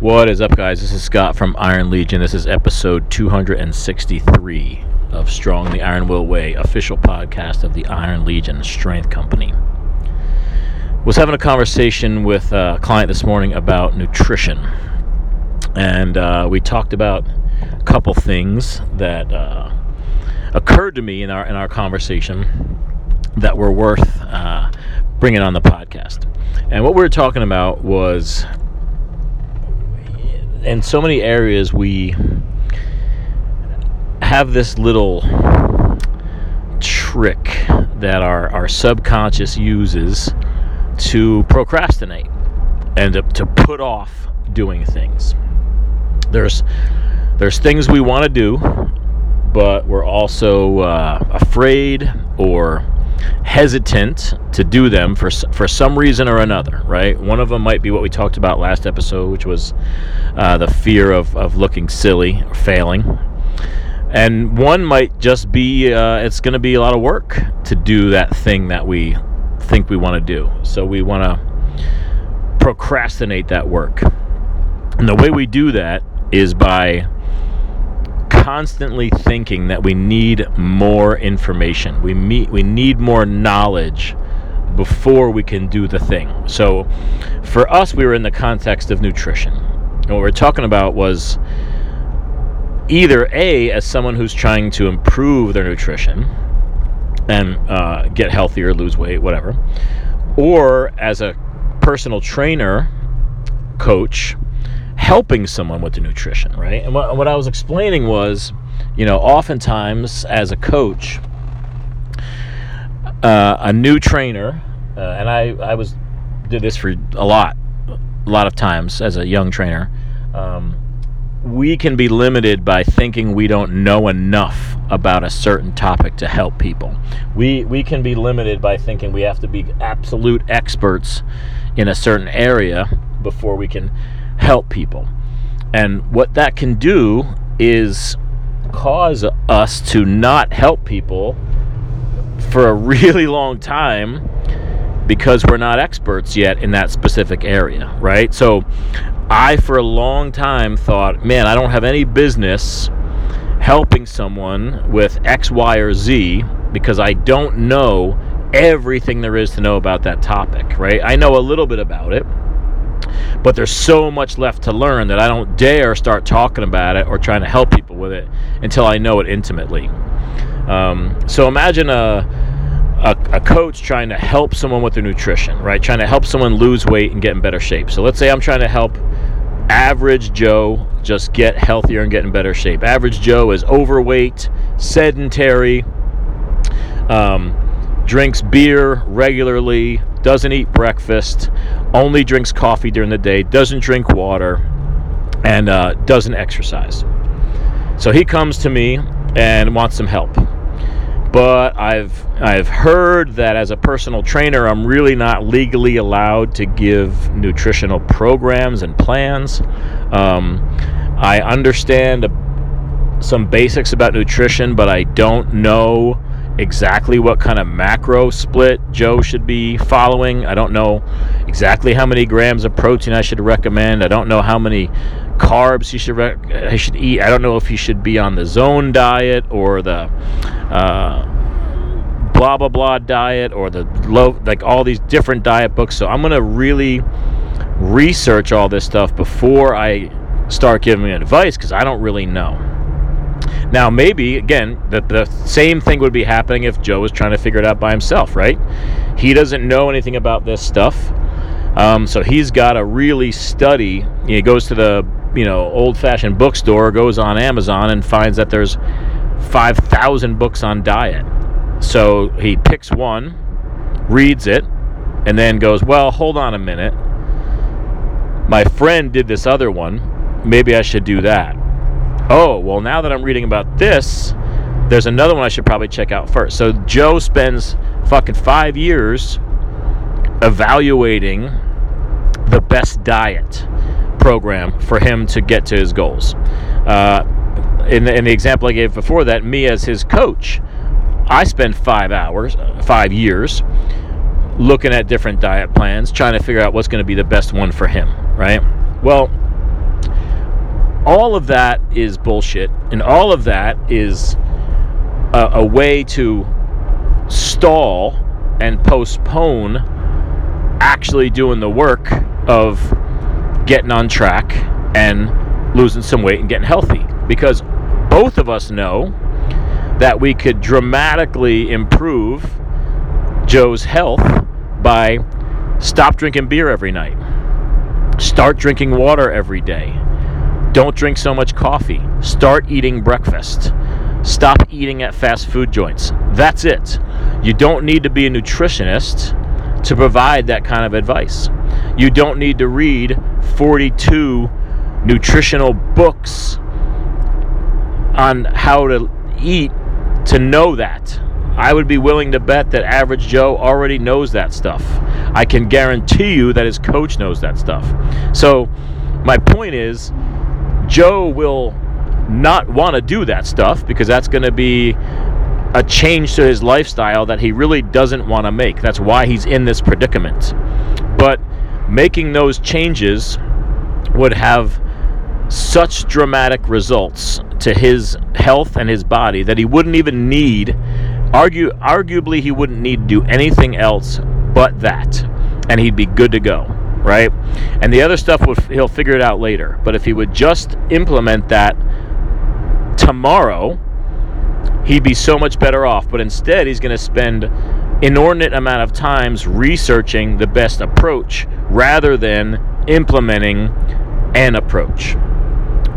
What is up, guys? This is Scott from Iron Legion. This is episode 263 of Strong the Iron Will Way, official podcast of the Iron Legion Strength Company. Was having a conversation with a client this morning about nutrition, and uh, we talked about a couple things that uh, occurred to me in our in our conversation that were worth uh, bringing on the podcast. And what we were talking about was in so many areas we have this little trick that our, our subconscious uses to procrastinate and to, to put off doing things. There's there's things we want to do, but we're also uh, afraid or hesitant to do them for for some reason or another, right? One of them might be what we talked about last episode, which was uh, the fear of, of looking silly or failing. And one might just be uh, it's going to be a lot of work to do that thing that we think we want to do. So we want to procrastinate that work. And the way we do that is by constantly thinking that we need more information. We meet, we need more knowledge before we can do the thing. So for us we were in the context of nutrition. And what we are talking about was either A as someone who's trying to improve their nutrition and uh, get healthier, lose weight, whatever, or as a personal trainer, coach, helping someone with the nutrition, right? And what, what I was explaining was, you know, oftentimes as a coach, uh, a new trainer, uh, and I, I was did this for a lot, a lot of times as a young trainer. Um, we can be limited by thinking we don't know enough about a certain topic to help people. We we can be limited by thinking we have to be absolute experts in a certain area before we can help people. And what that can do is cause us to not help people for a really long time because we're not experts yet in that specific area, right? So I, for a long time, thought, man, I don't have any business helping someone with X, Y, or Z because I don't know everything there is to know about that topic, right? I know a little bit about it but there's so much left to learn that I don't dare start talking about it or trying to help people with it until I know it intimately. Um, so imagine a, a, a, coach trying to help someone with their nutrition, right? Trying to help someone lose weight and get in better shape. So let's say I'm trying to help average Joe just get healthier and get in better shape. Average Joe is overweight, sedentary, um, drinks beer regularly, doesn't eat breakfast, only drinks coffee during the day, doesn't drink water, and uh, doesn't exercise. So he comes to me and wants some help. But I've I've heard that as a personal trainer, I'm really not legally allowed to give nutritional programs and plans. Um, I understand some basics about nutrition, but I don't know exactly what kind of macro split Joe should be following. I don't know exactly how many grams of protein I should recommend. I don't know how many carbs he should rec- he should eat. I don't know if he should be on the zone diet or the uh, blah blah blah diet or the low like all these different diet books. So I'm gonna really research all this stuff before I start giving advice because I don't really know. Now, maybe, again, the, the same thing would be happening if Joe was trying to figure it out by himself, right? He doesn't know anything about this stuff. Um, so he's got to really study. He goes to the you know old-fashioned bookstore, goes on Amazon, and finds that there's 5,000 books on diet. So he picks one, reads it, and then goes, "Well, hold on a minute. My friend did this other one. Maybe I should do that." Oh, well, now that I'm reading about this, there's another one I should probably check out first. So Joe spends fucking five years evaluating the best diet program for him to get to his goals. Uh, in, the, in the example I gave before that, me as his coach, I spend five hours, five years looking at different diet plans, trying to figure out what's going to be the best one for him, right? Well, all of that is bullshit, and all of that is a, a way to stall and postpone actually doing the work of getting on track and losing some weight and getting healthy. Because both of us know that we could dramatically improve Joe's health by stop drinking beer every night, start drinking water every day, don't drink so much coffee, start eating breakfast, stop eating at fast food joints. That's it. You don't need to be a nutritionist to provide that kind of advice. You don't need to read 42 nutritional books on how to eat to know that. I would be willing to bet that average Joe already knows that stuff. I can guarantee you that his coach knows that stuff. So, my point is, Joe will not want to do that stuff because that's going to be a change to his lifestyle that he really doesn't want to make. That's why he's in this predicament. But making those changes would have such dramatic results to his health and his body that he wouldn't even need argue arguably he wouldn't need to do anything else but that and he'd be good to go right and the other stuff would he'll figure it out later but if he would just implement that tomorrow he'd be so much better off but instead he's going to spend inordinate amount of times researching the best approach rather than implementing an approach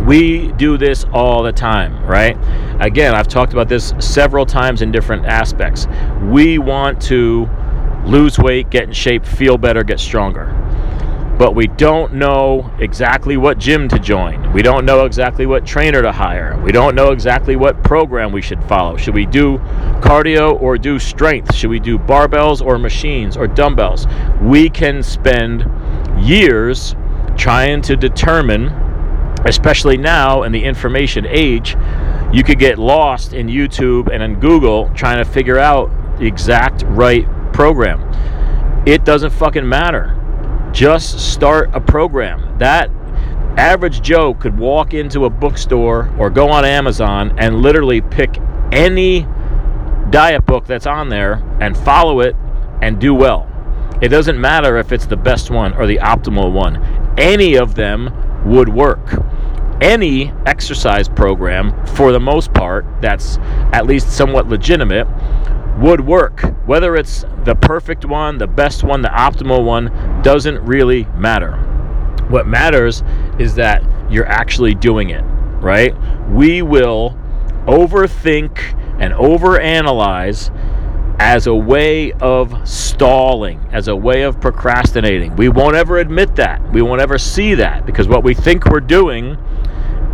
we do this all the time, right? Again, I've talked about this several times in different aspects. We want to lose weight, get in shape, feel better, get stronger. But we don't know exactly what gym to join. We don't know exactly what trainer to hire. We don't know exactly what program we should follow. Should we do cardio or do strength? Should we do barbells or machines or dumbbells? We can spend years trying to determine especially now in the information age, you could get lost in YouTube and in Google trying to figure out the exact right program. It doesn't fucking matter. Just start a program. That average Joe could walk into a bookstore or go on Amazon and literally pick any diet book that's on there and follow it and do well. It doesn't matter if it's the best one or the optimal one. Any of them would work. Any exercise program, for the most part, that's at least somewhat legitimate, would work. Whether it's the perfect one, the best one, the optimal one, doesn't really matter. What matters is that you're actually doing it, right? We will overthink and overanalyze as a way of stalling, as a way of procrastinating. We won't ever admit that. We won't ever see that because what we think we're doing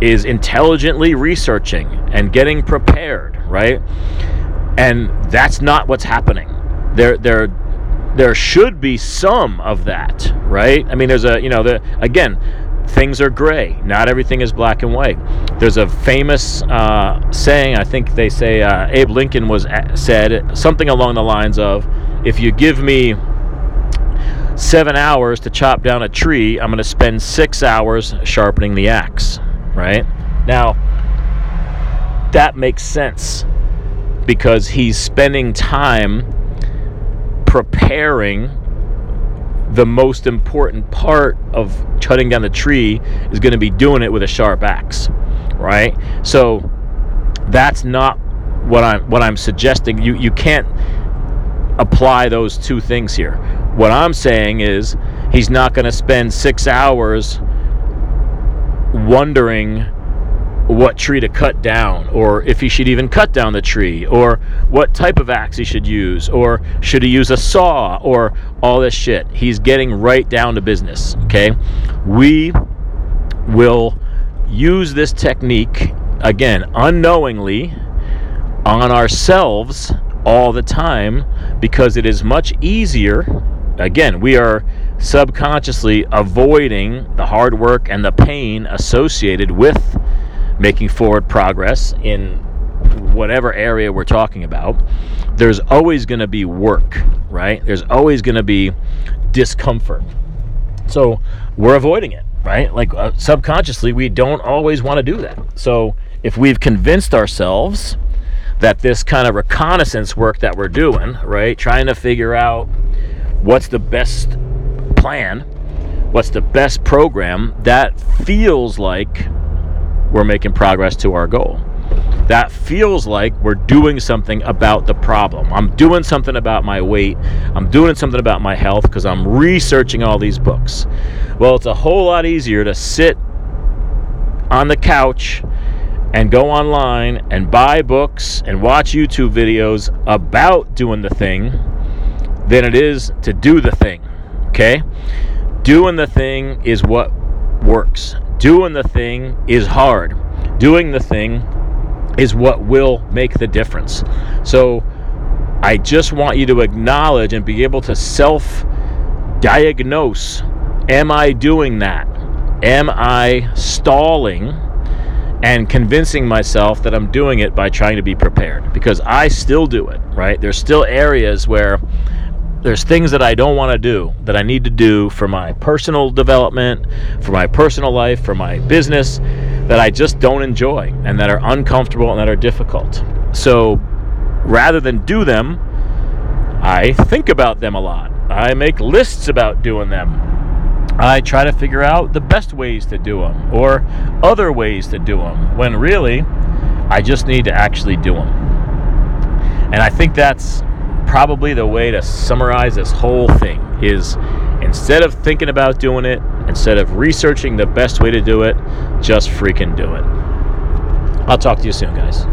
is intelligently researching and getting prepared, right? And that's not what's happening. There there there should be some of that, right? I mean there's a, you know, the again, things are gray. Not everything is black and white. There's a famous uh, saying. I think they say uh, Abe Lincoln was said something along the lines of, "If you give me seven hours to chop down a tree, I'm going to spend six hours sharpening the axe." Right now, that makes sense because he's spending time preparing the most important part of cutting down the tree is going to be doing it with a sharp axe, right? So that's not what I'm what I'm suggesting. You you can't apply those two things here. What I'm saying is he's not going to spend 6 hours wondering what tree to cut down, or if he should even cut down the tree, or what type of axe he should use, or should he use a saw, or all this shit. He's getting right down to business, okay? We will use this technique, again, unknowingly on ourselves all the time because it is much easier. Again, we are subconsciously avoiding the hard work and the pain associated with making forward progress in whatever area we're talking about, there's always going to be work, right? There's always going to be discomfort. So we're avoiding it, right? Like uh, subconsciously, we don't always want to do that. So if we've convinced ourselves that this kind of reconnaissance work that we're doing, right, trying to figure out what's the best plan, what's the best program, that feels like we're making progress to our goal. That feels like we're doing something about the problem. I'm doing something about my weight. I'm doing something about my health because I'm researching all these books. Well, it's a whole lot easier to sit on the couch and go online and buy books and watch YouTube videos about doing the thing than it is to do the thing. Okay? Doing the thing is what works. Doing the thing is hard. Doing the thing is what will make the difference. So I just want you to acknowledge and be able to self diagnose Am I doing that? Am I stalling and convincing myself that I'm doing it by trying to be prepared? Because I still do it, right? There's still areas where there's things that I don't want to do that I need to do for my personal development, for my personal life, for my business that I just don't enjoy and that are uncomfortable and that are difficult. So rather than do them, I think about them a lot. I make lists about doing them. I try to figure out the best ways to do them or other ways to do them when really I just need to actually do them. And I think that's probably the way to summarize this whole thing is instead of thinking about doing it, instead of researching the best way to do it, just freaking do it. I'll talk to you soon, guys.